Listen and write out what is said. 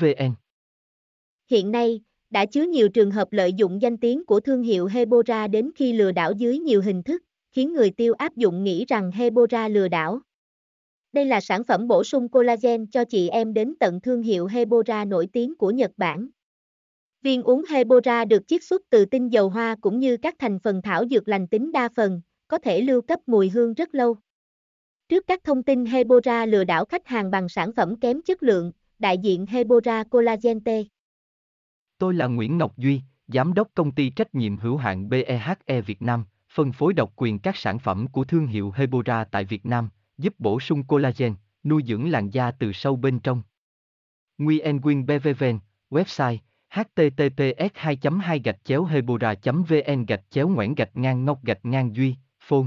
vn Hiện nay, đã chứa nhiều trường hợp lợi dụng danh tiếng của thương hiệu Hebora đến khi lừa đảo dưới nhiều hình thức, khiến người tiêu áp dụng nghĩ rằng Hebora lừa đảo. Đây là sản phẩm bổ sung collagen cho chị em đến tận thương hiệu Hebora nổi tiếng của Nhật Bản. Viên uống Hebora được chiết xuất từ tinh dầu hoa cũng như các thành phần thảo dược lành tính đa phần, có thể lưu cấp mùi hương rất lâu. Trước các thông tin Hebora lừa đảo khách hàng bằng sản phẩm kém chất lượng, đại diện Hebora Collagen T. Tôi là Nguyễn Ngọc Duy, Giám đốc công ty trách nhiệm hữu hạn BEHE Việt Nam, phân phối độc quyền các sản phẩm của thương hiệu Hebora tại Việt Nam, giúp bổ sung collagen, nuôi dưỡng làn da từ sâu bên trong. Nguyen Quyên BVVN, website https 2 2 hebora vn gạch chéo ngoãn gạch ngang ngọc gạch ngang duy phone